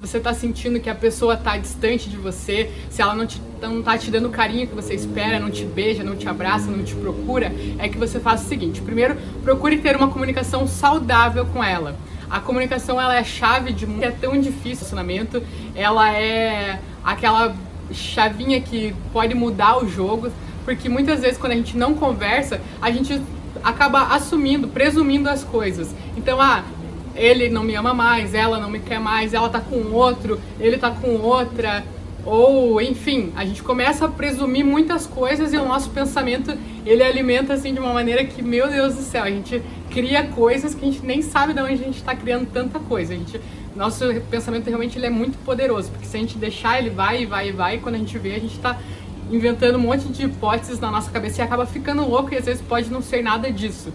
você está sentindo que a pessoa está distante de você, se ela não, te, não tá te dando o carinho que você espera, não te beija, não te abraça, não te procura, é que você faça o seguinte: primeiro, procure ter uma comunicação saudável com ela. A comunicação ela é a chave de é tão difícil o relacionamento, ela é aquela chavinha que pode mudar o jogo, porque muitas vezes quando a gente não conversa, a gente acaba assumindo, presumindo as coisas. Então, ah, ele não me ama mais, ela não me quer mais, ela tá com outro, ele tá com outra, ou enfim, a gente começa a presumir muitas coisas e o nosso pensamento ele alimenta assim de uma maneira que, meu Deus do céu, a gente cria coisas que a gente nem sabe de onde a gente está criando tanta coisa. A gente, nosso pensamento realmente ele é muito poderoso, porque se a gente deixar ele vai e vai e vai, quando a gente vê, a gente está inventando um monte de hipóteses na nossa cabeça e acaba ficando louco e às vezes pode não ser nada disso.